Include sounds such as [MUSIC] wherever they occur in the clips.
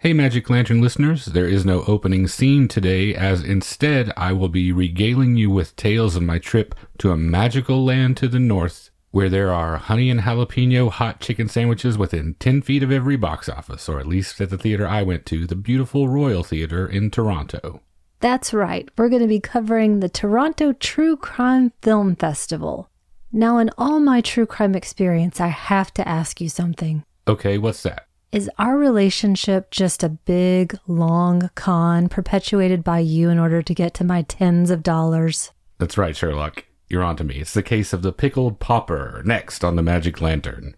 Hey, Magic Lantern listeners, there is no opening scene today, as instead I will be regaling you with tales of my trip to a magical land to the north where there are honey and jalapeno hot chicken sandwiches within 10 feet of every box office, or at least at the theater I went to, the beautiful Royal Theater in Toronto. That's right, we're going to be covering the Toronto True Crime Film Festival. Now, in all my true crime experience, I have to ask you something. Okay, what's that? Is our relationship just a big, long con perpetuated by you in order to get to my tens of dollars? That's right, Sherlock. You're on to me. It's the case of the pickled pauper, next on the Magic Lantern.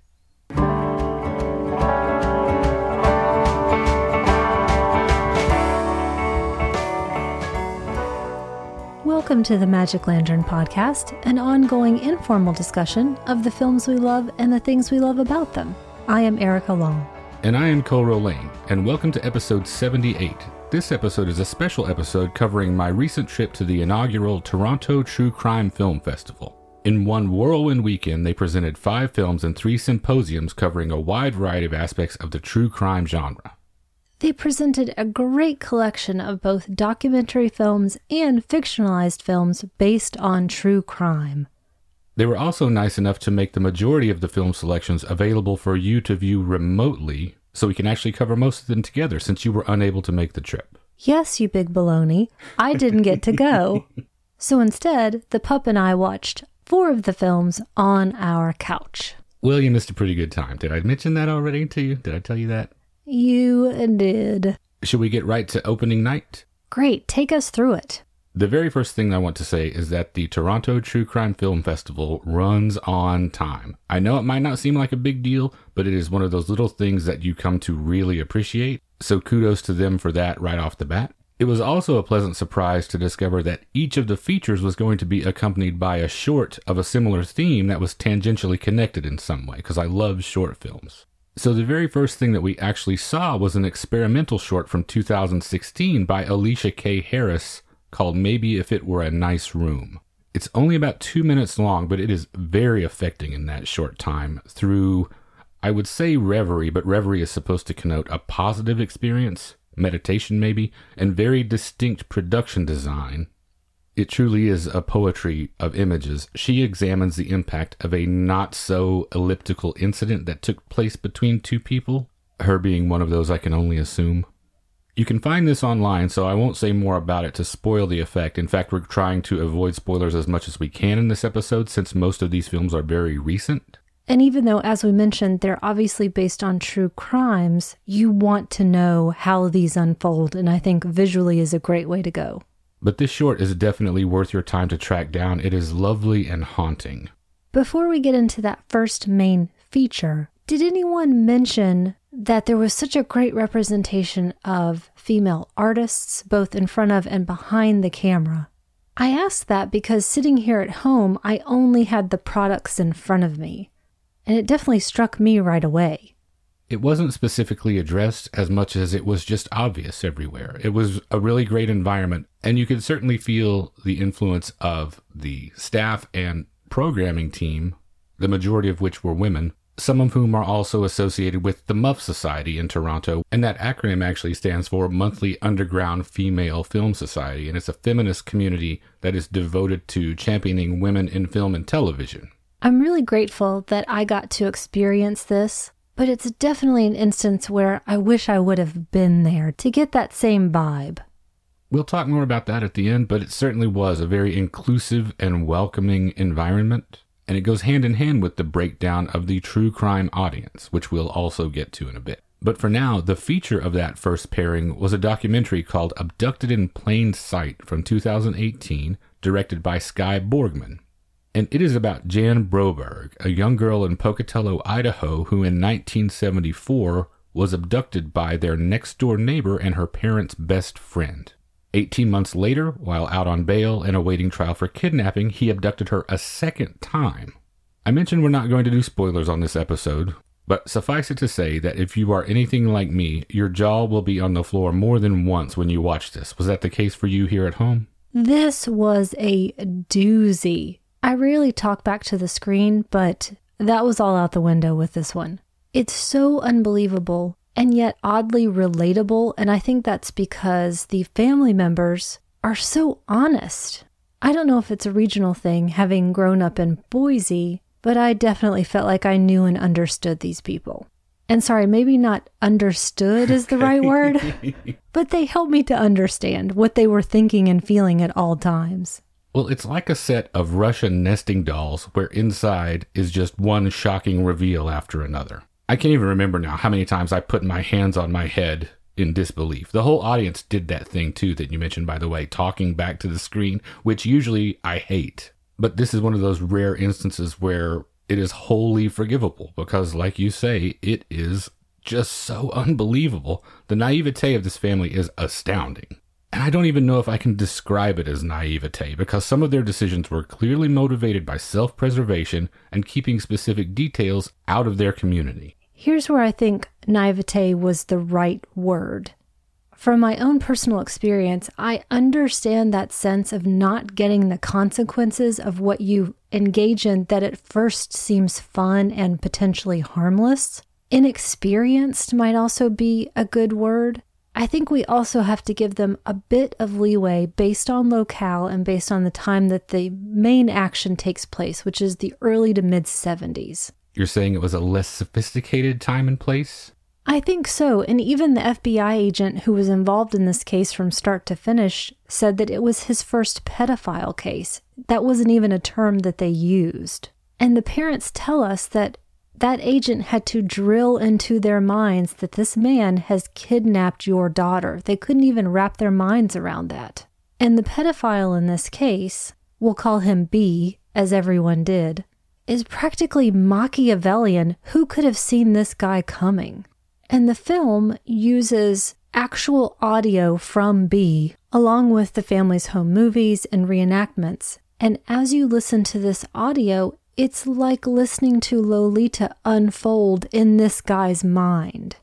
Welcome to the Magic Lantern Podcast, an ongoing informal discussion of the films we love and the things we love about them. I am Erica Long. And I am Cole Lane, and welcome to episode 78. This episode is a special episode covering my recent trip to the inaugural Toronto True Crime Film Festival. In one whirlwind weekend, they presented five films and three symposiums covering a wide variety of aspects of the true crime genre. They presented a great collection of both documentary films and fictionalized films based on true crime. They were also nice enough to make the majority of the film selections available for you to view remotely, so we can actually cover most of them together since you were unable to make the trip. Yes, you big baloney. I didn't get to go. [LAUGHS] so instead, the pup and I watched four of the films on our couch. Well, you missed a pretty good time. Did I mention that already to you? Did I tell you that? You did. Should we get right to opening night? Great, take us through it. The very first thing I want to say is that the Toronto True Crime Film Festival runs on time. I know it might not seem like a big deal, but it is one of those little things that you come to really appreciate. So kudos to them for that right off the bat. It was also a pleasant surprise to discover that each of the features was going to be accompanied by a short of a similar theme that was tangentially connected in some way, because I love short films. So the very first thing that we actually saw was an experimental short from 2016 by Alicia K. Harris called Maybe If It Were a Nice Room. It's only about two minutes long, but it is very affecting in that short time through, I would say, reverie, but reverie is supposed to connote a positive experience, meditation maybe, and very distinct production design. It truly is a poetry of images. She examines the impact of a not so elliptical incident that took place between two people, her being one of those I can only assume. You can find this online, so I won't say more about it to spoil the effect. In fact, we're trying to avoid spoilers as much as we can in this episode since most of these films are very recent. And even though, as we mentioned, they're obviously based on true crimes, you want to know how these unfold, and I think visually is a great way to go. But this short is definitely worth your time to track down. It is lovely and haunting. Before we get into that first main feature, did anyone mention that there was such a great representation of female artists, both in front of and behind the camera. I asked that because sitting here at home, I only had the products in front of me, and it definitely struck me right away. It wasn't specifically addressed as much as it was just obvious everywhere. It was a really great environment, and you could certainly feel the influence of the staff and programming team, the majority of which were women, some of whom are also associated with the MUF Society in Toronto. And that acronym actually stands for Monthly Underground Female Film Society, and it's a feminist community that is devoted to championing women in film and television. I'm really grateful that I got to experience this, but it's definitely an instance where I wish I would have been there to get that same vibe. We'll talk more about that at the end, but it certainly was a very inclusive and welcoming environment and it goes hand in hand with the breakdown of the true crime audience, which we'll also get to in a bit. But for now, the feature of that first pairing was a documentary called Abducted in Plain Sight from 2018, directed by Skye Borgman. And it is about Jan Broberg, a young girl in Pocatello, Idaho, who in 1974 was abducted by their next door neighbor and her parents' best friend. 18 months later, while out on bail and awaiting trial for kidnapping, he abducted her a second time. I mentioned we're not going to do spoilers on this episode, but suffice it to say that if you are anything like me, your jaw will be on the floor more than once when you watch this. Was that the case for you here at home? This was a doozy. I rarely talk back to the screen, but that was all out the window with this one. It's so unbelievable and yet oddly relatable. And I think that's because the family members are so honest. I don't know if it's a regional thing, having grown up in Boise, but I definitely felt like I knew and understood these people. And sorry, maybe not understood is the right word, [LAUGHS] but they helped me to understand what they were thinking and feeling at all times. Well, it's like a set of Russian nesting dolls where inside is just one shocking reveal after another. I can't even remember now how many times I put my hands on my head in disbelief. The whole audience did that thing too that you mentioned, by the way, talking back to the screen, which usually I hate. But this is one of those rare instances where it is wholly forgivable because, like you say, it is just so [LAUGHS] unbelievable. The naivete of this family is astounding. And I don't even know if I can describe it as naivete because some of their decisions were clearly motivated by self preservation and keeping specific details out of their community. Here's where I think naivete was the right word. From my own personal experience, I understand that sense of not getting the consequences of what you engage in that at first seems fun and potentially harmless. Inexperienced might also be a good word. I think we also have to give them a bit of leeway based on locale and based on the time that the main action takes place, which is the early to mid 70s. You're saying it was a less sophisticated time and place? I think so. And even the FBI agent who was involved in this case from start to finish said that it was his first pedophile case. That wasn't even a term that they used. And the parents tell us that that agent had to drill into their minds that this man has kidnapped your daughter. They couldn't even wrap their minds around that. And the pedophile in this case, we'll call him B, as everyone did, is practically Machiavellian. Who could have seen this guy coming? And the film uses actual audio from B along with the family's home movies and reenactments. And as you listen to this audio, it's like listening to Lolita unfold in this guy's mind.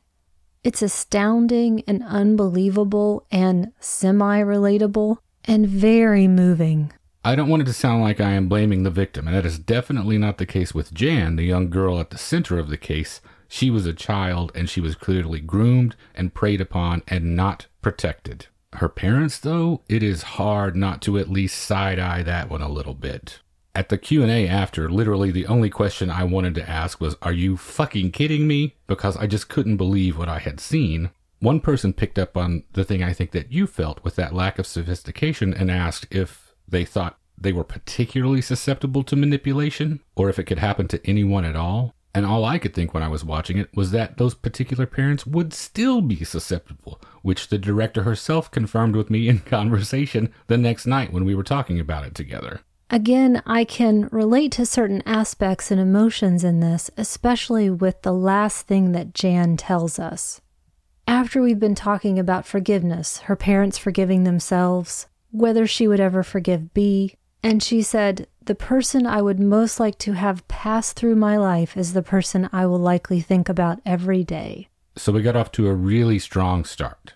It's astounding and unbelievable and semi relatable and very moving. I don't want it to sound like I am blaming the victim, and that is definitely not the case with Jan, the young girl at the center of the case. She was a child and she was clearly groomed and preyed upon and not protected. Her parents, though, it is hard not to at least side eye that one a little bit. At the Q&A after, literally the only question I wanted to ask was, "Are you fucking kidding me?" because I just couldn't believe what I had seen. One person picked up on the thing I think that you felt with that lack of sophistication and asked if they thought they were particularly susceptible to manipulation or if it could happen to anyone at all. And all I could think when I was watching it was that those particular parents would still be susceptible, which the director herself confirmed with me in [LAUGHS] conversation the next night when we were talking about it together. Again, I can relate to certain aspects and emotions in this, especially with the last thing that Jan tells us. After we've been talking about forgiveness, her parents forgiving themselves, whether she would ever forgive B, and she said, The person I would most like to have pass through my life is the person I will likely think about every day. So we got off to a really strong start.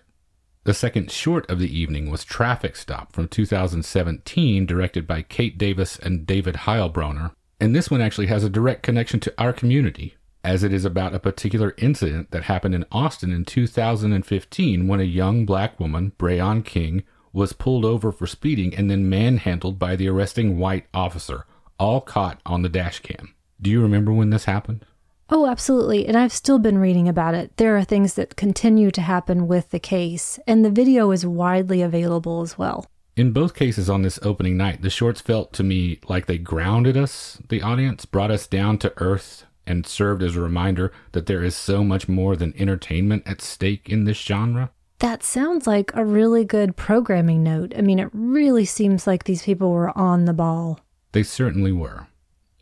The second short of the evening was Traffic Stop from 2017, directed by Kate Davis and David Heilbroner. And this one actually has a direct connection to our community, as it is about a particular incident that happened in Austin in 2015 when a young black woman, Breaion King, was pulled over for speeding and then manhandled by the arresting white officer, all caught on the dash cam. Do you remember when this happened? Oh, absolutely. And I've still been reading about it. There are things that continue to happen with the case, and the video is widely available as well. In both cases on this opening night, the shorts felt to me like they grounded us, the audience, brought us down to earth, and served as a reminder that there is so much more than entertainment at stake in this genre. That sounds like a really good programming note. I mean, it really seems like these people were on the ball. They certainly were.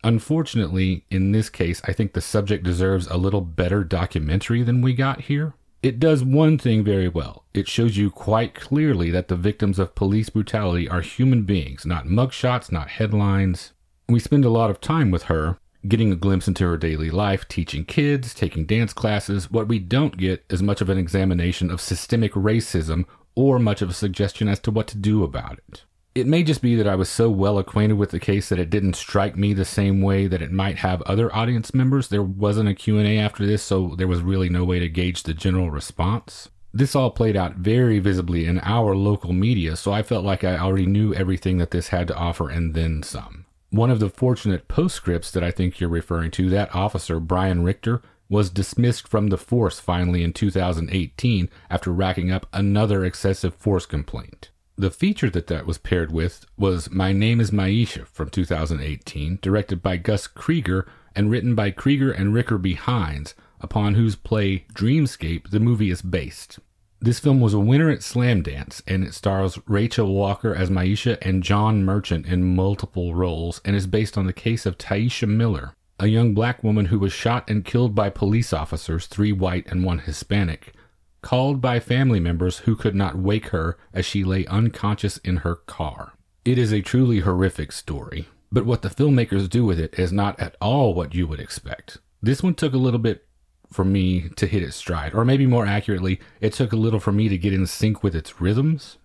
Unfortunately, in this case, I think the subject deserves a little better documentary than we got here. It does one thing very well. It shows you quite clearly that the victims of police brutality are human beings, not mugshots, not headlines. We spend a lot of time with her, getting a glimpse into her daily life, teaching kids, taking dance classes. What we don't get is much of an examination of systemic racism or much of a suggestion as to what to do about it. It may just be that I was so well acquainted with the case that it didn't strike me the same way that it might have other audience members. There wasn't a Q&A after this, so there was really no way to gauge the general response. This all played out very visibly in our local media, so I felt like I already knew everything that this had to offer and then some. One of the fortunate postscripts that I think you're referring to, that officer, Bryan Richter, was dismissed from the force finally in 2018 after racking up another excessive force complaint. The feature that that was paired with was My Name is Myeisha from 2018, directed by Gus Krieger and written by Krieger and Rickerby Hinds, upon whose play Dreamscape the movie is based. This film was a winner at Slamdance, and it stars Rhaechyl Walker as Myeisha and John Merchant in multiple roles, and is based on the case of Tyisha Miller, a young black woman who was shot and killed by police officers, three white and one Hispanic, called by family members who could not wake her as she lay unconscious in her car. It is a truly horrific story, but what the filmmakers do with it is not at all what you would expect. This one took a little bit for me to hit its stride, or maybe more accurately, it took a little for me to get in sync with its rhythms,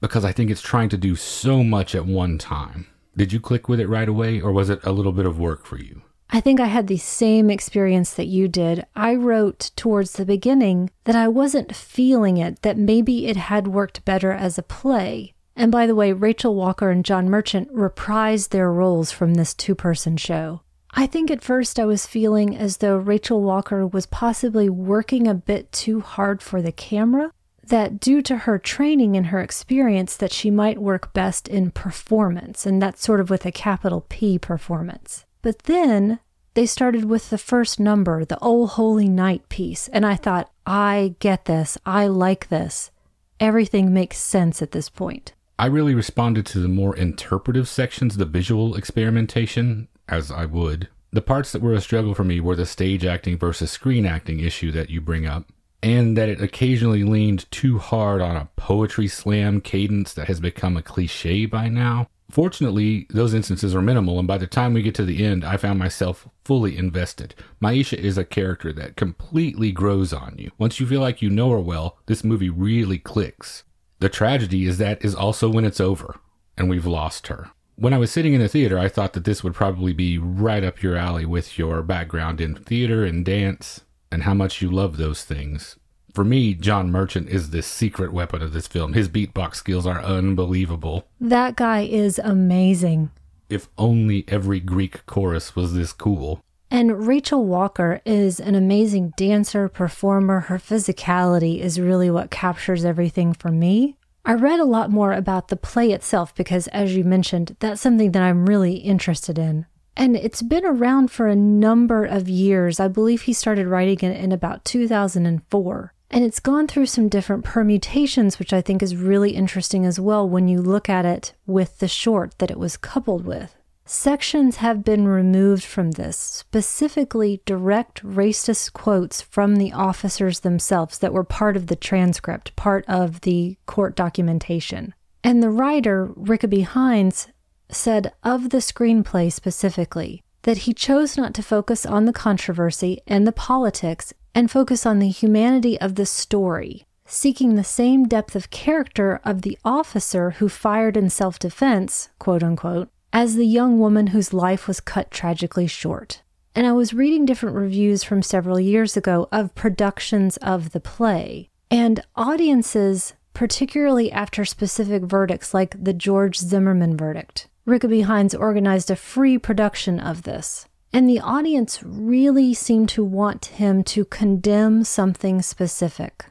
because I think it's trying to do so much at one time. Did you click with it right away, or was it a little bit of work for you? I think I had the same experience that you did. I wrote towards the beginning that I wasn't feeling it, that maybe it had worked better as a play. And by the way, Rhaechyl Walker and John Merchant reprised their roles from this two person show. I think at first I was feeling as though Rhaechyl Walker was possibly working a bit too hard for the camera, that due to her training and her experience that she might work best in performance, and that's sort of with a capital P performance. But then they started with the first number, the Oh Holy Night piece, and I thought, I get this. I like this. Everything makes sense at this point. I really responded to the more interpretive sections, the visual experimentation, as I would. The parts that were a struggle for me were the stage acting versus screen acting issue that you bring up, and that it occasionally leaned too hard on a poetry slam cadence that has become a cliche by now. Fortunately, those instances are minimal, and by the time we get to the end, I found myself fully invested. Myeisha is a character that completely grows on you. Once you feel like you know her well, this movie really clicks. The tragedy is that is also when it's over, and we've lost her. When I was sitting in the theater, I thought that this would probably be right up your alley with your background in theater and dance, and how much you love those things. For me, John Merchant is the secret weapon of this film. His beatbox skills are unbelievable. That guy is amazing. If only every Greek chorus was this cool. And Rhaechyl Walker is an amazing dancer, performer. Her physicality is really what captures everything for me. I read a lot more about the play itself because, as you mentioned, that's something that I'm really interested in. And it's been around for a number of years. I believe he started writing it in about 2004. And it's gone through some different permutations, which I think is really interesting as well when you look at it with the short that it was coupled with. Sections have been removed from this, specifically direct racist quotes from the officers themselves that were part of the transcript, part of the court documentation. And the writer, Rickerby Hinds, said of the screenplay specifically that he chose not to focus on the controversy and the politics and focus on the humanity of the story, seeking the same depth of character of the officer who fired in self defense, quote unquote, as the young woman whose life was cut tragically short. And I was reading different reviews from several years ago of productions of the play, and audiences, particularly after specific verdicts like the George Zimmerman verdict, Rickerby Hinds organized a free production of this. And the audience really seemed to want him to condemn something specific,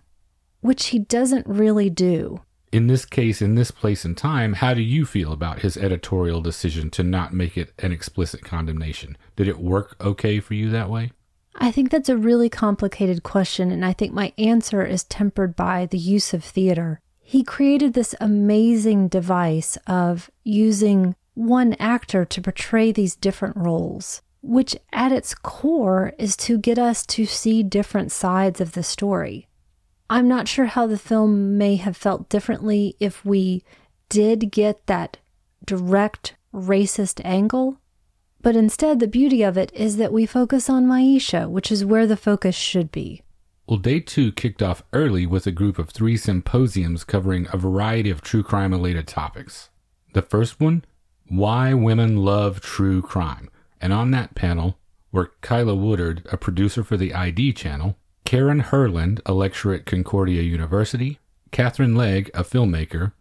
which he doesn't really do. In this case, in this place and time, how do you feel about his editorial decision to not make it an explicit condemnation? Did it work okay for you that way? I think that's a really complicated question, and I think my answer is tempered by the use of theater. He created this amazing device of using one actor to portray these different roles which at its core is to get us to see different sides of the story. I'm not sure how the film may have felt differently if we did get that direct racist angle, but instead, the beauty of it is that we focus on Myeisha, which is where the focus should be. Well, day two kicked off early with a group of three symposiums covering a variety of true crime related topics. The first one, Why Women Love True Crime. And on that panel were Kyla Woodard, a producer for the ID channel, Karen Herland, a lecturer at Concordia University, Catherine Legge, a filmmaker,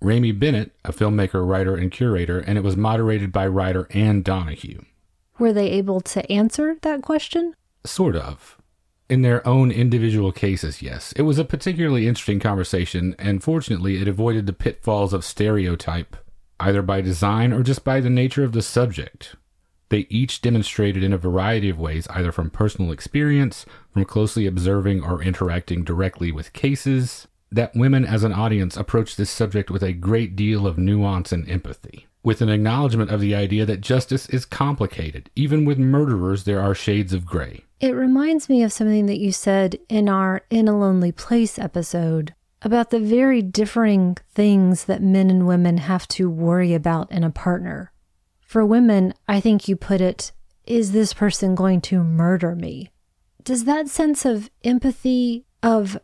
Rami Bennett, a filmmaker, writer, and curator, and it was moderated by writer Anne Donahue. Were they able to answer that question? Sort of. In their own individual cases, yes. It was a particularly interesting conversation, and fortunately, it avoided the pitfalls of stereotype, either by design or just by the nature of the subject. They each demonstrated in a variety of ways, either from personal experience, from closely observing or interacting directly with cases, that women as an audience approach this subject with a great deal of nuance and empathy, with an acknowledgement of the idea that justice is complicated. Even with murderers, there are shades of gray. It reminds me of something that you said in our In a Lonely Place episode about the very differing things that men and women have to worry about in a partner. For women, I think you put it, is this person going to murder me? Does that sense of empathy, of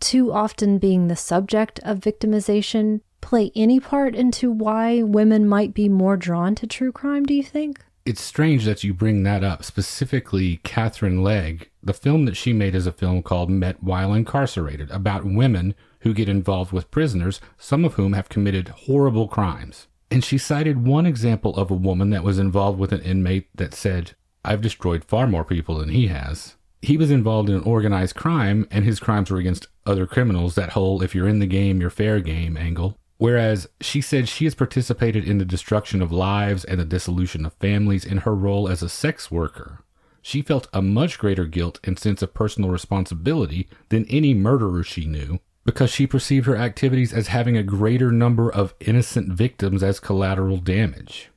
too often being the subject of victimization, play any part into why women might be more drawn to true crime, do you think? It's strange that you bring that up, specifically Catherine Legg. The film that she made is a film called Met While Incarcerated, about women who get involved with prisoners, some of whom have committed horrible crimes. And she cited one example of a woman that was involved with an inmate that said, I've destroyed far more people than he has. He was involved in organized crime, and his crimes were against other criminals, that whole if you're in the game, you're fair game angle. Whereas she said she has participated in the destruction of lives and the dissolution of families in her role as a sex worker. She felt a much greater guilt and sense of personal responsibility than any murderer she knew, because she perceived her activities as having a greater number of innocent victims as collateral damage.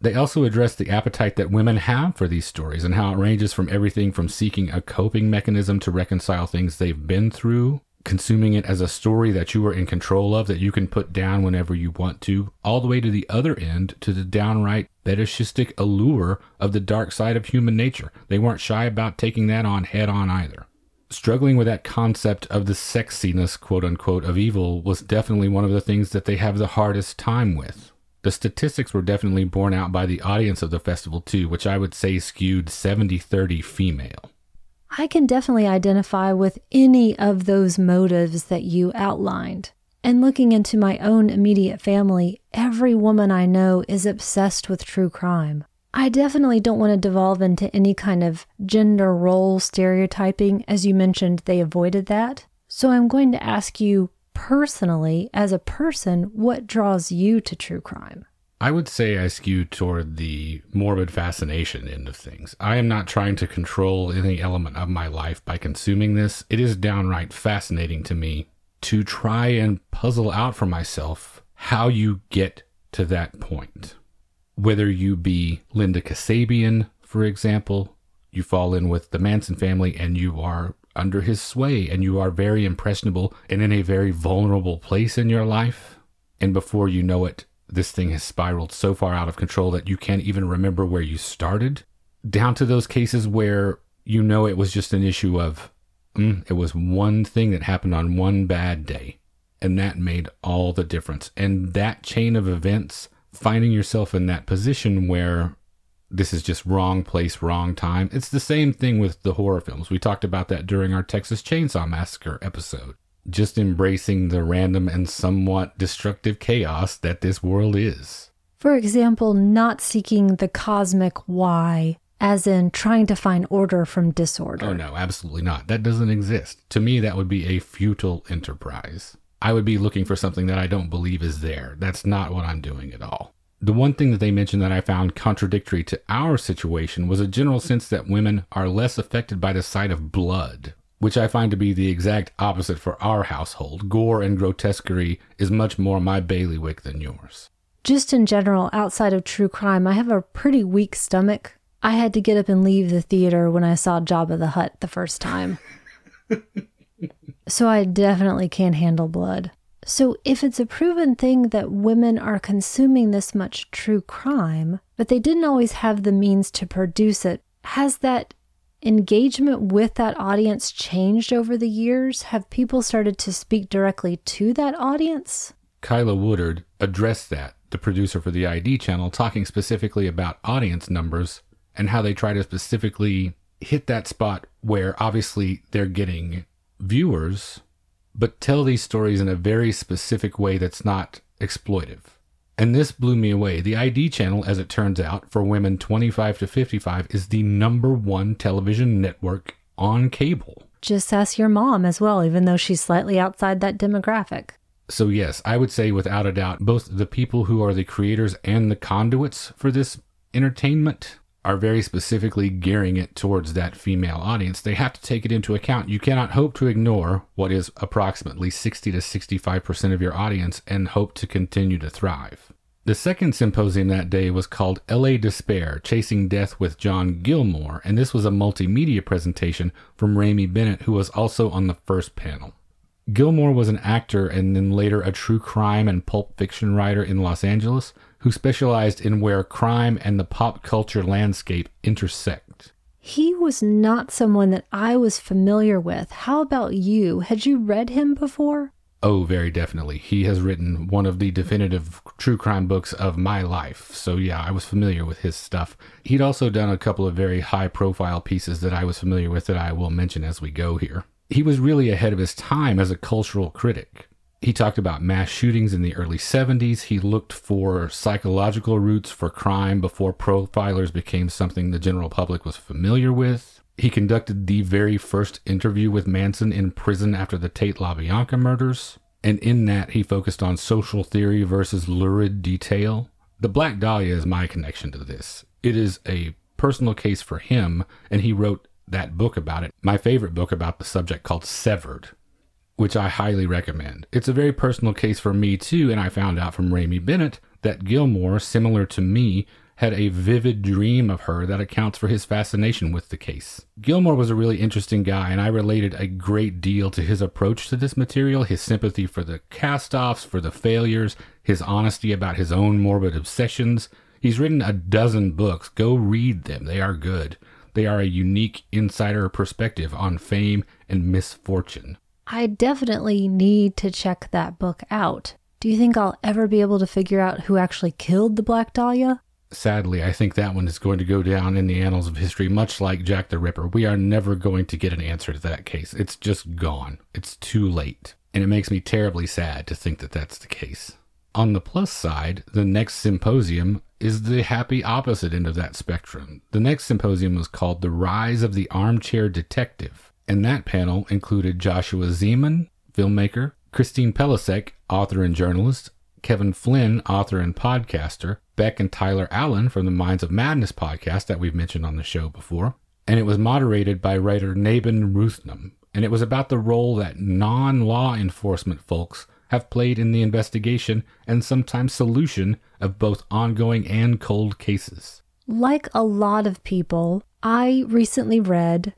They also address the appetite that women have for these stories and how it ranges from everything from seeking a coping mechanism to reconcile things they've been through, consuming it as a story that you are in control of that you can put down whenever you want to, all the way to the other end to the downright fetishistic allure of the dark side of human nature. They weren't shy about taking that on head on either struggling with that concept of the sexiness, quote unquote, of evil was definitely one of the things that they have the hardest time with. The statistics were definitely borne out by the audience of the festival, too, which I would say skewed 70 30 female. I can definitely identify with any of those motives that you outlined. And looking into my own immediate family, every woman I know is obsessed with true crime. I definitely don't want to devolve into any kind of gender role stereotyping. As you mentioned, they avoided that. So I'm going to ask you personally, as a person, what draws you to true crime? I would say I skew toward the morbid fascination end of things. I am not trying to control any element of my life by consuming this. It is downright fascinating to me to try and puzzle out for myself how you get to that point whether you be Linda Kasabian, for example, you fall in with the Manson family and you are under his sway and you are very impressionable and in a very vulnerable place in your life. And before you know it, this thing has spiraled so far out of control that you can't even remember where you started. Down to those cases where you know it was just an issue of, mm, it was one thing that happened on one bad day. And that made all the difference. And that chain of events finding yourself in that position where this is just wrong place, wrong time. It's the same thing with the horror films. We talked about that during our Texas Chainsaw Massacre episode. Just embracing the random and somewhat destructive chaos that this world is. For example, not seeking the cosmic why, as in trying to find order from disorder. Oh, no, absolutely not. That doesn't exist. To me, that would be a futile enterprise. I would be looking for something that I don't believe is there. That's not what I'm doing at all. The one thing that they mentioned that I found contradictory to our situation was a general sense that women are less affected by the sight of blood, which I find to be the exact opposite for our household. Gore and grotesquerie is much more my bailiwick than yours. Just in general, outside of true crime, I have a pretty weak stomach. I had to get up and leave the theater when I saw Jabba the Hutt the first time. [LAUGHS] So I definitely can't handle blood. So if it's a proven thing that women are consuming this much true crime, but they didn't always have the means to produce it, has that engagement with that audience changed over the years? Have people started to speak directly to that audience? Kyla Woodard addressed that the producer for the ID channel, talking specifically about audience numbers and how they try to specifically hit that spot where obviously they're getting viewers, but tell these stories in a very specific way that's not exploitive. And this blew me away. The ID channel, as it turns out, for women 25 to 55 is the number one television network on cable. Just ask your mom as well, even though she's slightly outside that demographic. So, yes, I would say without a doubt, both the people who are the creators and the conduits for this entertainment are very specifically gearing it towards that female audience. They have to take it into account. You cannot hope to ignore what is approximately 60 to 65% of your audience and hope to continue to thrive. The second symposium that day was called LA Despair Chasing Death with John Gilmore, and this was a multimedia presentation from Ramey Bennett, who was also on the first panel. Gilmore was an actor and then later a true crime and pulp fiction writer in Los Angeles who specialized in where crime and the pop culture landscape intersect. He was not someone that I was familiar with. How about you? Had you read him before? Oh, very definitely. He has written one of the definitive true crime books of my life. So, yeah, I was familiar with his stuff. He'd also done a couple of very high profile pieces that I was familiar with that I will mention as we go here. He was really ahead of his time as a cultural critic. He talked about mass shootings in the early 70s. He looked for psychological roots for crime before profilers became something the general public was familiar with. He conducted the very first interview with Manson in prison after the Tate LaBianca murders. And in that, he focused on social theory versus lurid detail. The Black Dahlia is my connection to this. It is a personal case for him, and he wrote that book about it. My favorite book about the subject called Severed which I highly recommend. It's a very personal case for me too, and I found out from Ramey Bennett that Gilmore, similar to me, had a vivid dream of her that accounts for his fascination with the case. Gilmore was a really interesting guy, and I related a great deal to his approach to this material, his sympathy for the cast offs, for the failures, his honesty about his own morbid obsessions. He's written a dozen books. Go read them, they are good. They are a unique insider perspective on fame and misfortune. I definitely need to check that book out. Do you think I'll ever be able to figure out who actually killed the Black Dahlia? Sadly, I think that one is going to go down in the annals of history, much like Jack the Ripper. We are never going to get an answer to that case. It's just gone. It's too late. And it makes me terribly sad to think that that's the case. On the plus side, the next symposium is the happy opposite end of that spectrum. The next symposium was called The Rise of the Armchair Detective. And that panel included Joshua Zeman, filmmaker, Christine Pelisek, author and journalist, Kevin Flynn, author and podcaster, Beck and Tyler Allen from the Minds of Madness podcast that we've mentioned on the show before. And it was moderated by writer Naben Ruthnum. And it was about the role that non law enforcement folks have played in the investigation and sometimes solution of both ongoing and cold cases. Like a lot of people, I recently read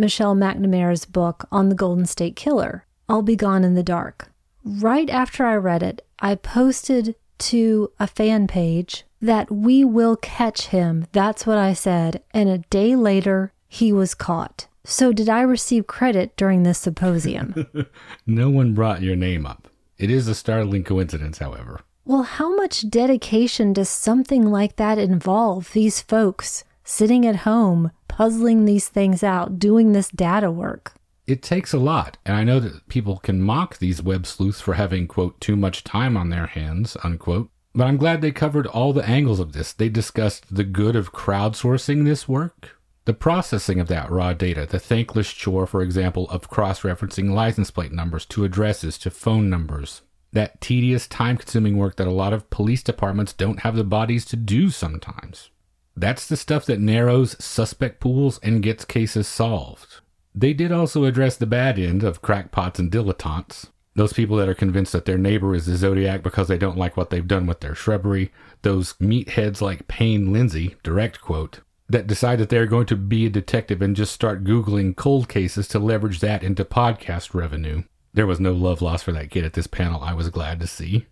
Michelle McNamara's book on the Golden State Killer, I'll Be Gone in the Dark. Right after I read it, I posted to a fan page that we will catch him. That's what I said. And a day later, he was caught. So, did I receive credit during this symposium? [LAUGHS] no one brought your name up. It is a startling coincidence, however. Well, how much dedication does something like that involve? These folks sitting at home, puzzling these things out, doing this data work. It takes a lot, and I know that people can mock these web sleuths for having, quote, too much time on their hands, unquote. But I'm glad they covered all the angles of this. They discussed the good of crowdsourcing this work, the processing of that raw data, the thankless chore, for example, of cross referencing license plate numbers to addresses to phone numbers, that tedious, time consuming work that a lot of police departments don't have the bodies to do sometimes. That's the stuff that narrows suspect pools and gets cases solved. They did also address the bad end of crackpots and dilettantes. Those people that are convinced that their neighbor is the Zodiac because they don't like what they've done with their shrubbery. Those meatheads like Payne Lindsey, direct quote, that decide that they're going to be a detective and just start Googling cold cases to leverage that into podcast revenue. There was no love lost for that kid at this panel, I was glad to see.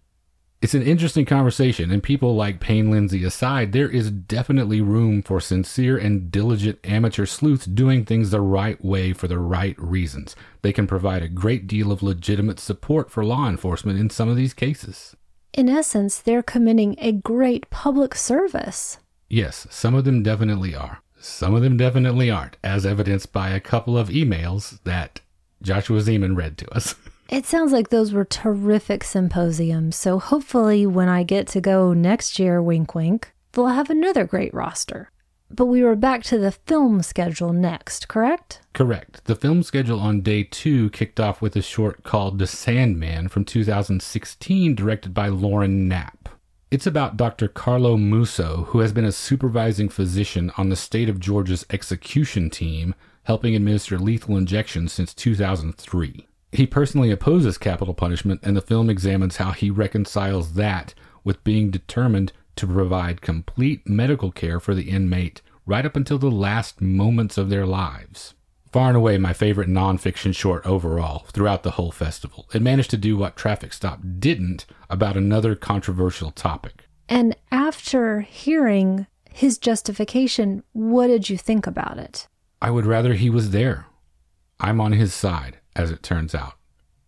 It's an interesting conversation, and people like Payne Lindsey aside, there is definitely room for sincere and diligent amateur sleuths doing things the right way for the right reasons. They can provide a great deal of legitimate support for law enforcement in some of these cases. In essence, they're committing a great public service. Yes, some of them definitely are. Some of them definitely aren't, as evidenced by a couple of emails that Joshua Zeman read to us. [LAUGHS] It sounds like those were terrific symposiums, so hopefully when I get to go next year, wink wink, they'll have another great roster. But we were back to the film schedule next, correct? Correct. The film schedule on day two kicked off with a short called The Sandman from 2016, directed by Lauren Knapp. It's about Dr. Carlo Musso, who has been a supervising physician on the state of Georgia's execution team, helping administer lethal injections since 2003. He personally opposes capital punishment, and the film examines how he reconciles that with being determined to provide complete medical care for the inmate right up until the last moments of their lives. Far and away my favorite nonfiction short overall throughout the whole festival. It managed to do what Traffic Stop didn't about another controversial topic. And after hearing his justification, what did you think about it? I would rather he was there. I'm on his side as it turns out.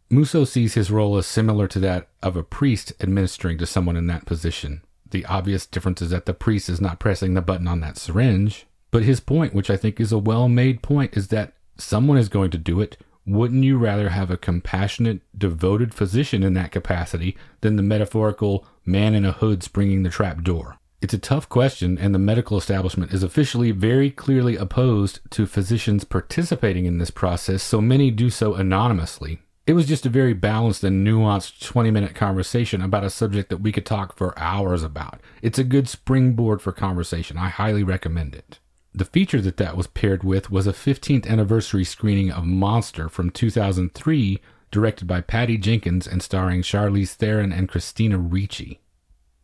Musso sees his role as similar to that of a priest administering to someone in that position. The obvious difference is that the priest is not pressing the button on that syringe. But his point, which I think is a well made point, is that someone is going to do it. Wouldn't you rather have a compassionate, devoted physician in that capacity than the metaphorical man in a hood springing the trap door? It's a tough question, and the medical establishment is officially very clearly opposed to physicians participating in this process, so many do so anonymously. It was just a very balanced and nuanced 20 minute conversation about a subject that we could talk for hours about. It's a good springboard for conversation. I highly recommend it. The feature that that was paired with was a 15th anniversary screening of Monster from 2003, directed by Patty Jenkins and starring Charlize Theron and Christina Ricci.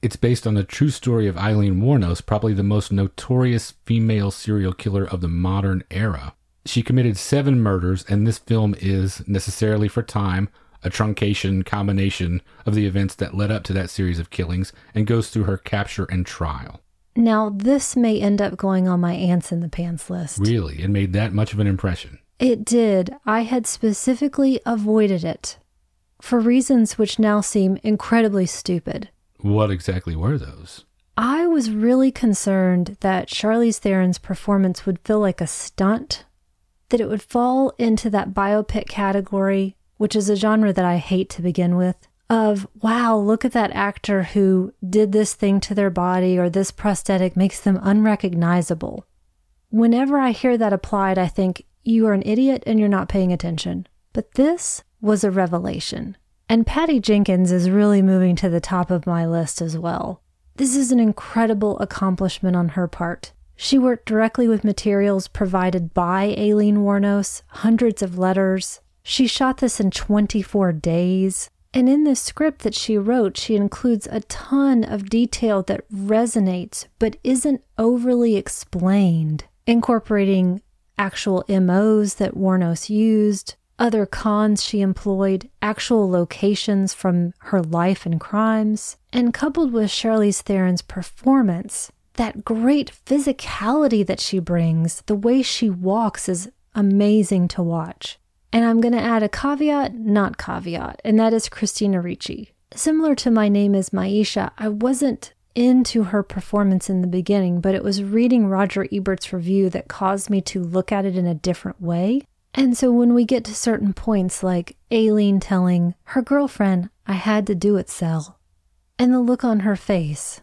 It's based on the true story of Aileen Wuornos, probably the most notorious female serial killer of the modern era. She committed seven murders, and this film is, necessarily for time, a truncation combination of the events that led up to that series of killings and goes through her capture and trial. Now, this may end up going on my ants in the pants list. Really? It made that much of an impression? It did. I had specifically avoided it for reasons which now seem incredibly stupid. What exactly were those? I was really concerned that Charlize Theron's performance would feel like a stunt, that it would fall into that biopic category, which is a genre that I hate to begin with, of wow, look at that actor who did this thing to their body or this prosthetic makes them unrecognizable. Whenever I hear that applied, I think you are an idiot and you're not paying attention. But this was a revelation. And Patty Jenkins is really moving to the top of my list as well. This is an incredible accomplishment on her part. She worked directly with materials provided by Aileen Wuornos, hundreds of letters. She shot this in 24 days. And in the script that she wrote, she includes a ton of detail that resonates but isn't overly explained, incorporating actual MOs that Wuornos used, other cons she employed, actual locations from her life and crimes, and coupled with Charlize Theron's performance, that great physicality that she brings, the way she walks is amazing to watch. And I'm going to add a caveat, not caveat, and that is Christina Ricci. Similar to My Name is Myeisha, I wasn't into her performance in the beginning, but it was reading Roger Ebert's review that caused me to look at it in a different way. And so when we get to certain points, like Aileen telling her girlfriend, I had to do it, Cell, and the look on her face,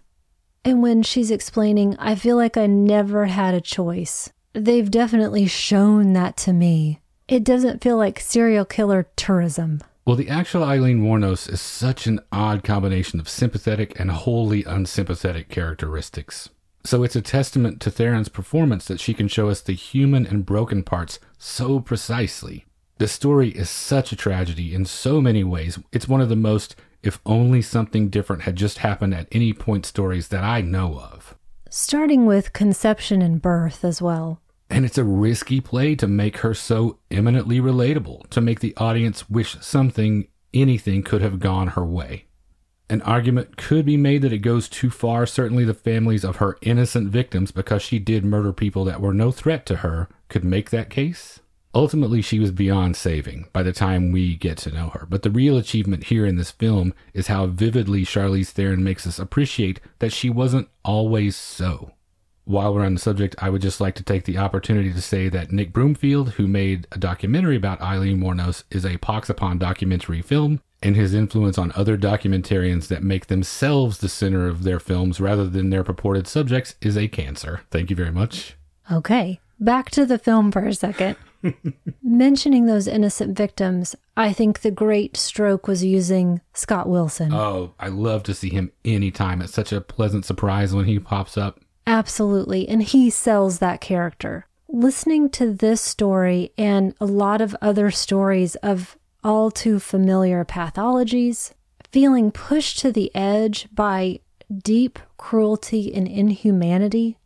and when she's explaining, I feel like I never had a choice. They've definitely shown that to me. It doesn't feel like serial killer tourism. Well, the actual Aileen Wuornos is such an odd combination of sympathetic and wholly unsympathetic characteristics. So it's a testament to Theron's performance that she can show us the human and broken parts so precisely. The story is such a tragedy in so many ways. It's one of the most, if only something different had just happened at any point stories that I know of. Starting with conception and birth as well. And it's a risky play to make her so eminently relatable, to make the audience wish something, anything could have gone her way. An argument could be made that it goes too far. Certainly, the families of her innocent victims, because she did murder people that were no threat to her, could make that case. Ultimately, she was beyond saving by the time we get to know her. But the real achievement here in this film is how vividly Charlize Theron makes us appreciate that she wasn't always so. While we're on the subject, I would just like to take the opportunity to say that Nick Broomfield, who made a documentary about Aileen Wuornos, is a pox upon documentary film, and his influence on other documentarians that make themselves the center of their films rather than their purported subjects is a cancer. Thank you very much. Okay, back to the film for a second. [LAUGHS] Mentioning those innocent victims, I think the great stroke was using Scott Wilson. Oh, I love to see him anytime. It's such a pleasant surprise when he pops up. Absolutely. And he sells that character. Listening to this story and a lot of other stories of all too familiar pathologies, feeling pushed to the edge by deep cruelty and inhumanity,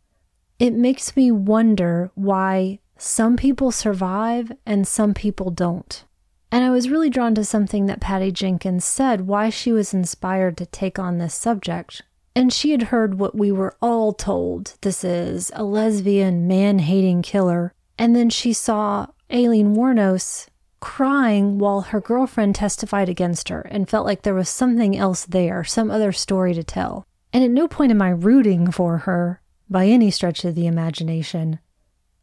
it makes me wonder why some people survive and some people don't. And I was really drawn to something that Patty Jenkins said, why she was inspired to take on this subject. And she had heard what we were all told this is a lesbian, man hating killer. And then she saw Aileen Wuornos crying while her girlfriend testified against her and felt like there was something else there, some other story to tell. And at no point am I rooting for her by any stretch of the imagination.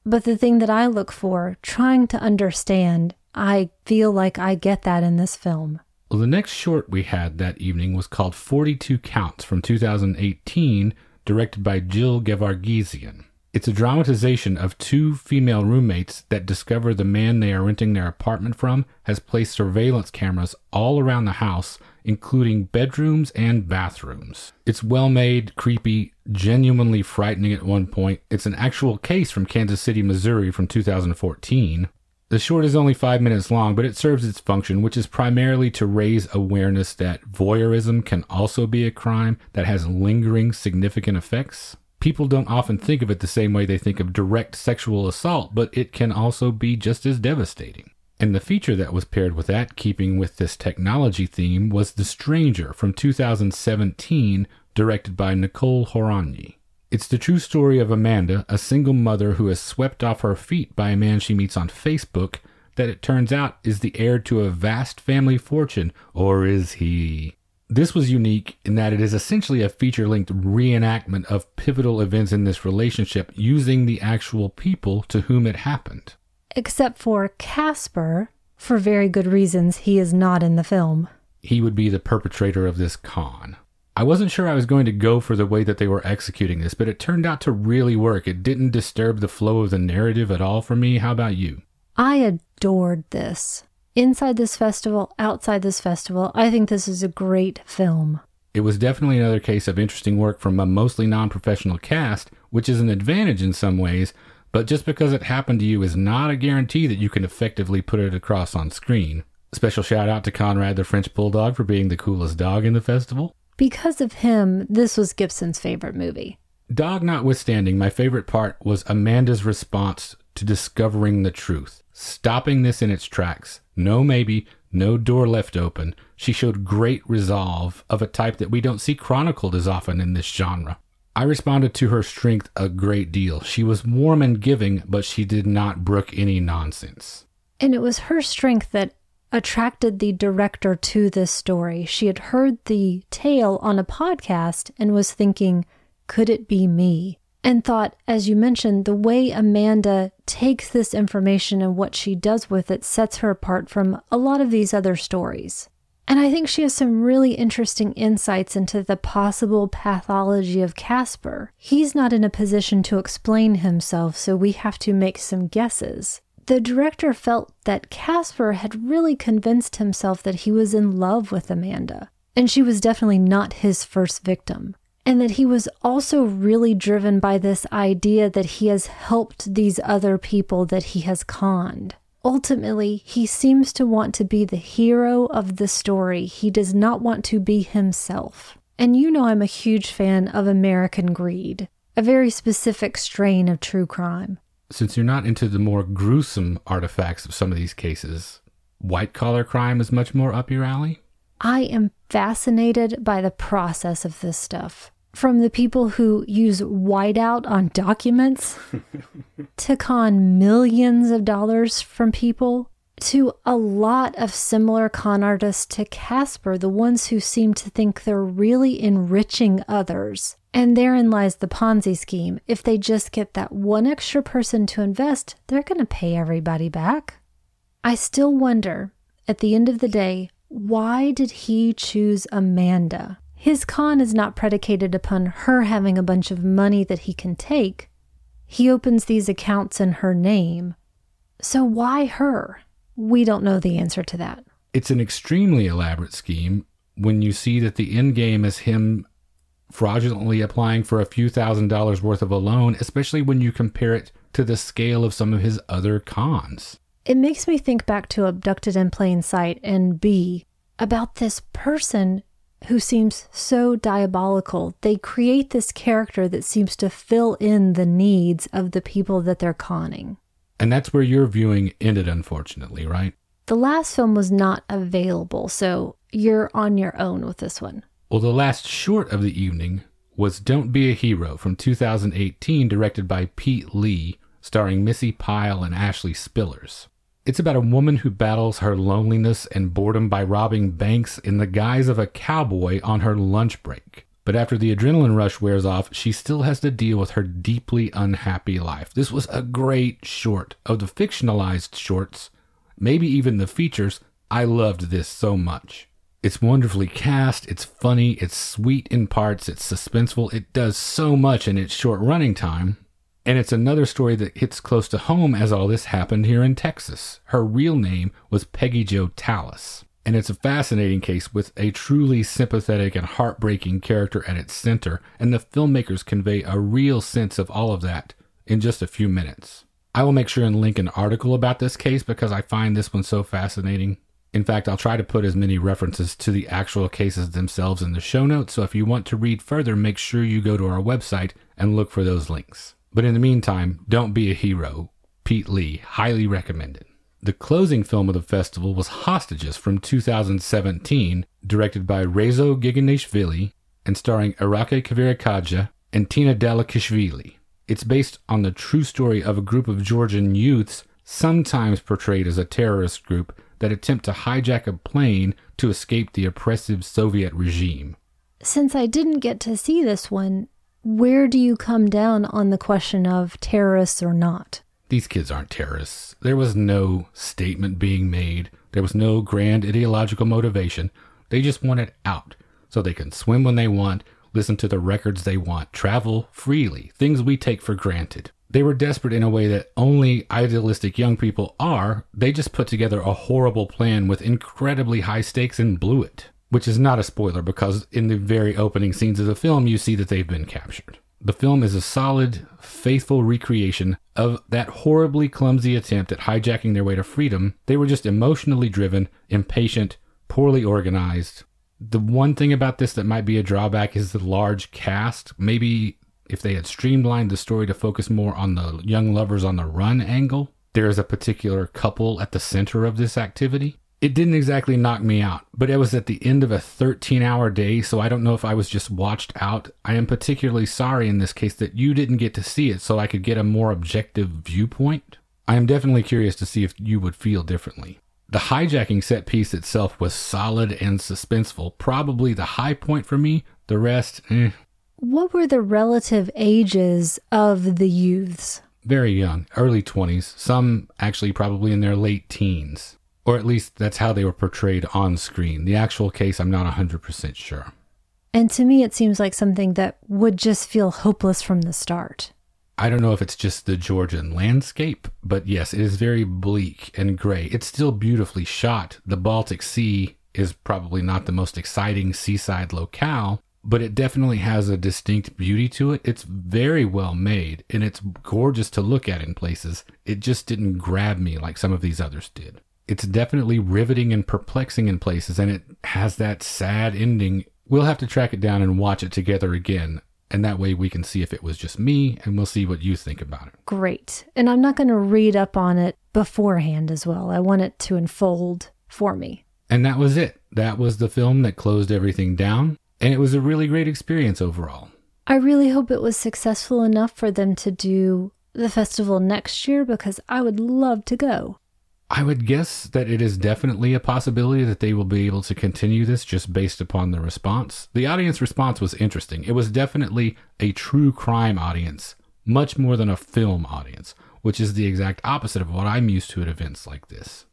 But the thing that I look for, trying to understand, I feel like I get that in this film. Well, the next short we had that evening was called 42 Counts from 2018, directed by Jill Gevargizian. It's a dramatization of two female roommates that discover the man they are renting their apartment from has placed surveillance cameras all around the house, including bedrooms and bathrooms. It's well made, creepy, genuinely frightening at one point. It's an actual case from Kansas City, Missouri from 2014. The short is only five minutes long, but it serves its function, which is primarily to raise awareness that voyeurism can also be a crime that has lingering significant effects. People don't often think of it the same way they think of direct sexual assault, but it can also be just as devastating. And the feature that was paired with that, keeping with this technology theme, was The Stranger from 2017, directed by Nicole Horanyi. It's the true story of Amanda, a single mother who is swept off her feet by a man she meets on Facebook that it turns out is the heir to a vast family fortune, or is he? This was unique in that it is essentially a feature length reenactment of pivotal events in this relationship using the actual people to whom it happened. Except for Casper, for very good reasons, he is not in the film. He would be the perpetrator of this con. I wasn't sure I was going to go for the way that they were executing this, but it turned out to really work. It didn't disturb the flow of the narrative at all for me. How about you? I adored this. Inside this festival, outside this festival, I think this is a great film. It was definitely another case of interesting work from a mostly non professional cast, which is an advantage in some ways, but just because it happened to you is not a guarantee that you can effectively put it across on screen. Special shout out to Conrad the French Bulldog for being the coolest dog in the festival. Because of him, this was Gibson's favorite movie. Dog notwithstanding, my favorite part was Amanda's response to discovering the truth, stopping this in its tracks. No maybe, no door left open. She showed great resolve of a type that we don't see chronicled as often in this genre. I responded to her strength a great deal. She was warm and giving, but she did not brook any nonsense. And it was her strength that attracted the director to this story. She had heard the tale on a podcast and was thinking, could it be me? And thought, as you mentioned, the way Amanda takes this information and what she does with it sets her apart from a lot of these other stories. And I think she has some really interesting insights into the possible pathology of Casper. He's not in a position to explain himself, so we have to make some guesses the director felt that Casper had really convinced himself that he was in love with Amanda, and she was definitely not his first victim. And that he was also really driven by this idea that he has helped these other people that he has conned. Ultimately, he seems to want to be the hero of the story. He does not want to be himself. And you know, I'm a huge fan of American Greed, a very specific strain of true crime since you're not into the more gruesome artifacts of some of these cases, white collar crime is much more up your alley? I am fascinated by the process of this stuff. From the people who use whiteout on documents [LAUGHS] to con millions of dollars from people to a lot of similar con artists to Casper, the ones who seem to think they're really enriching others. And therein lies the Ponzi scheme. If they just get that one extra person to invest, they're going to pay everybody back. I still wonder, at the end of the day, why did he choose Amanda? His con is not predicated upon her having a bunch of money that he can take. He opens these accounts in her name. So why her? We don't know the answer to that. It's an extremely elaborate scheme when you see that the end game is him fraudulently applying for a few thousand dollars worth of a loan, especially when you compare it to the scale of some of his other cons. It makes me think back to Abducted in Plain Sight and B about this person who seems so diabolical. They create this character that seems to fill in the needs of the people that they're conning. And that's where your viewing ended, unfortunately, right? The last film was not available, so you're on your own with this one. Well, the last short of the evening was Don't Be a Hero from 2018, directed by Pete Lee, starring Missy Pyle and Ashley Spillers. It's about a woman who battles her loneliness and boredom by robbing banks in the guise of a cowboy on her lunch break. But after the adrenaline rush wears off, she still has to deal with her deeply unhappy life. This was a great short. Of the fictionalized shorts, maybe even the features, I loved this so much. It's wonderfully cast, it's funny, it's sweet in parts, it's suspenseful, it does so much in its short running time. And it's another story that hits close to home as all this happened here in Texas. Her real name was Peggy Jo Tallas. And it's a fascinating case with a truly sympathetic and heartbreaking character at its center, and the filmmakers convey a real sense of all of that in just a few minutes. I will make sure and link an article about this case because I find this one so fascinating. In fact, I'll try to put as many references to the actual cases themselves in the show notes, so if you want to read further, make sure you go to our website and look for those links. But in the meantime, don't be a hero. Pete Lee, highly recommended. The closing film of the festival was Hostages from 2017, directed by Rezo Gigineishvili and starring Irakli Kvirikadze and Tina Dalakishvili. It's based on the true story of a group of Georgian youths, sometimes portrayed as a terrorist group, that attempt to hijack a plane to escape the oppressive Soviet regime. Since I didn't get to see this one, where do you come down on the question of terrorists or not? These kids aren't terrorists. There was no statement being made. There was no grand ideological motivation. They just wanted out so they can swim when they want, listen to the records they want, travel freely, things we take for granted. They were desperate in a way that only idealistic young people are. They just put together a horrible plan with incredibly high stakes and blew it. Which is not a spoiler because in the very opening scenes of the film, you see that they've been captured. The film is a solid, faithful recreation of that horribly clumsy attempt at hijacking their way to freedom. They were just emotionally driven, impatient, poorly organized. The one thing about this that might be a drawback is the large cast. Maybe if they had streamlined the story to focus more on the young lovers on the run angle, there is a particular couple at the center of this activity. It didn't exactly knock me out, but it was at the end of a 13 hour day, so I don't know if I was just watched out. I am particularly sorry in this case that you didn't get to see it so I could get a more objective viewpoint. I am definitely curious to see if you would feel differently. The hijacking set piece itself was solid and suspenseful, probably the high point for me. The rest, eh. What were the relative ages of the youths? Very young, early 20s, some actually probably in their late teens. Or at least that's how they were portrayed on screen. The actual case, I'm not 100% sure. And to me, it seems like something that would just feel hopeless from the start. I don't know if it's just the Georgian landscape, but yes, it is very bleak and gray. It's still beautifully shot. The Baltic Sea is probably not the most exciting seaside locale, but it definitely has a distinct beauty to it. It's very well made and it's gorgeous to look at in places. It just didn't grab me like some of these others did it's definitely riveting and perplexing in places, and it has that sad ending. We'll have to track it down and watch it together again. And that way we can see if it was just me and we'll see what you think about it. Great. And I'm not going to read up on it beforehand as well. I want it to unfold for me. And that was it. That was the film that closed everything down. And it was a really great experience overall. I really hope it was successful enough for them to do the festival next year because I would love to go. I would guess that it is definitely a possibility that they will be able to continue this just based upon the response. The audience response was interesting. It was definitely a true crime audience, much more than a film audience, which is the exact opposite of what I'm used to at events like this.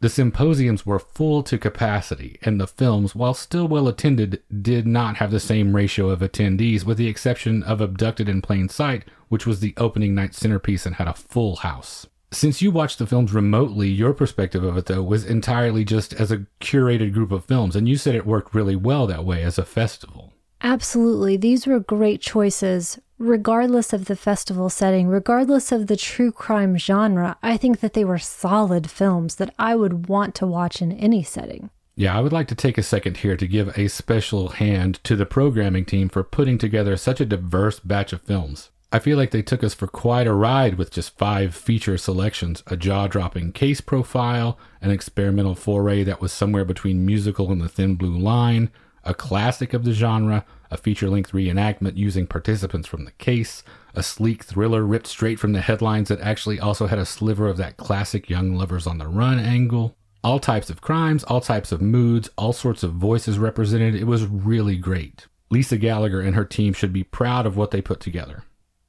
The symposiums were full to capacity, and the films, while still well attended, did not have the same ratio of attendees, with the exception of Abducted in Plain Sight, which was the opening night centerpiece and had a full house. Since you watched the films remotely, your perspective of it, though, was entirely just as a curated group of films, and you said it worked really well that way as a festival. Absolutely. These were great choices, regardless of the festival setting, regardless of the true crime genre. I think that they were solid films that I would want to watch in any setting. Yeah, I would like to take a second here to give a special hand to the programming team for putting together such a diverse batch of films. I feel like they took us for quite a ride with just five feature selections a jaw dropping case profile, an experimental foray that was somewhere between musical and the thin blue line, a classic of the genre, a feature length reenactment using participants from the case, a sleek thriller ripped straight from the headlines that actually also had a sliver of that classic young lovers on the run angle. All types of crimes, all types of moods, all sorts of voices represented. It was really great. Lisa Gallagher and her team should be proud of what they put together.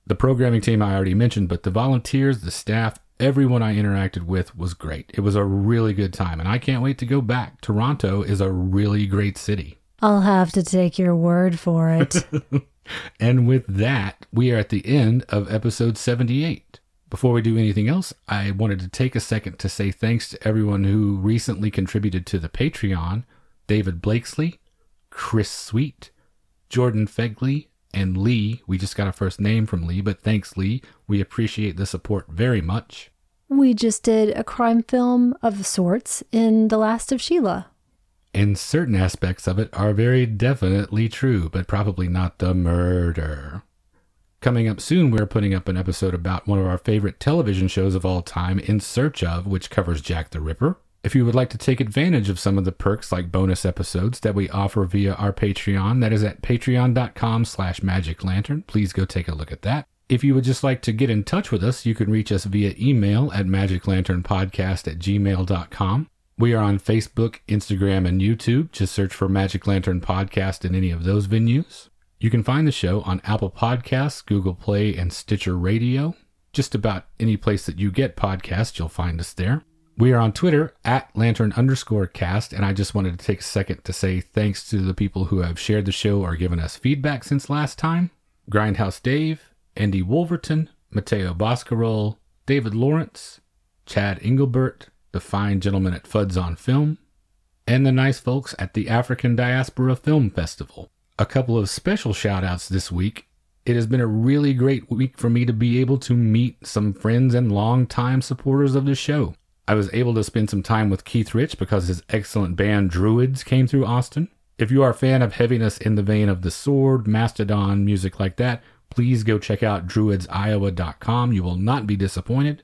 The programming team I already mentioned, but the volunteers, the staff, everyone I interacted with was great. It was a really good time, and I can't wait to go back. Toronto is a really great city. I'll have to take your word for it. [LAUGHS] [LAUGHS] and with that, we are at the end of episode 78. Before we do anything else, I wanted to take a second to say thanks to everyone who recently contributed to the Patreon David Blakesley, Chris Sweet, Jordan Fegley, and Lee. We just got a first name from Lee, but thanks, Lee. We appreciate the support very much. We just did a crime film of sorts in The Last of Sheila and certain aspects of it are very definitely true, but probably not the murder. Coming up soon, we're putting up an episode about one of our favorite television shows of all time, In Search of, which covers Jack the Ripper. If you would like to take advantage of some of the perks like bonus episodes that we offer via our Patreon, that is at patreon.com slash magiclantern. Please go take a look at that. If you would just like to get in touch with us, you can reach us via email at magiclanternpodcast at gmail.com. We are on Facebook, Instagram, and YouTube. Just search for Magic Lantern Podcast in any of those venues. You can find the show on Apple Podcasts, Google Play, and Stitcher Radio. Just about any place that you get podcasts, you'll find us there. We are on Twitter at lantern underscore cast, and I just wanted to take a second to say thanks to the people who have shared the show or given us feedback since last time. Grindhouse Dave, Andy Wolverton, Matteo Boscarol, David Lawrence, Chad Engelbert, the fine gentlemen at Fuds on Film, and the nice folks at the African Diaspora Film Festival. A couple of special shout outs this week. It has been a really great week for me to be able to meet some friends and longtime supporters of the show. I was able to spend some time with Keith Rich because his excellent band Druids came through Austin. If you are a fan of heaviness in the vein of The Sword, Mastodon, music like that, please go check out druidsiowa.com. You will not be disappointed.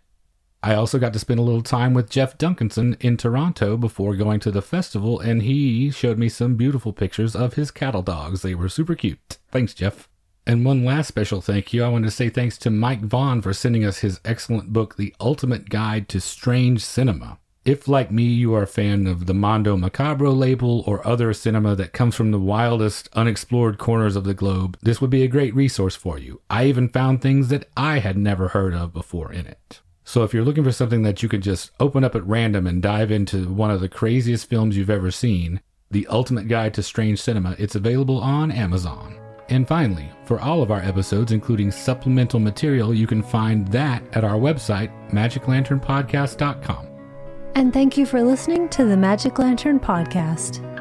I also got to spend a little time with Jeff Duncanson in Toronto before going to the festival, and he showed me some beautiful pictures of his cattle dogs. They were super cute. Thanks, Jeff. And one last special thank you. I want to say thanks to Mike Vaughn for sending us his excellent book, The Ultimate Guide to Strange Cinema. If, like me, you are a fan of the Mondo Macabro label or other cinema that comes from the wildest, unexplored corners of the globe, this would be a great resource for you. I even found things that I had never heard of before in it. So if you're looking for something that you can just open up at random and dive into one of the craziest films you've ever seen, The Ultimate Guide to Strange Cinema, it's available on Amazon. And finally, for all of our episodes, including supplemental material, you can find that at our website, magiclanternpodcast.com. And thank you for listening to the Magic Lantern Podcast.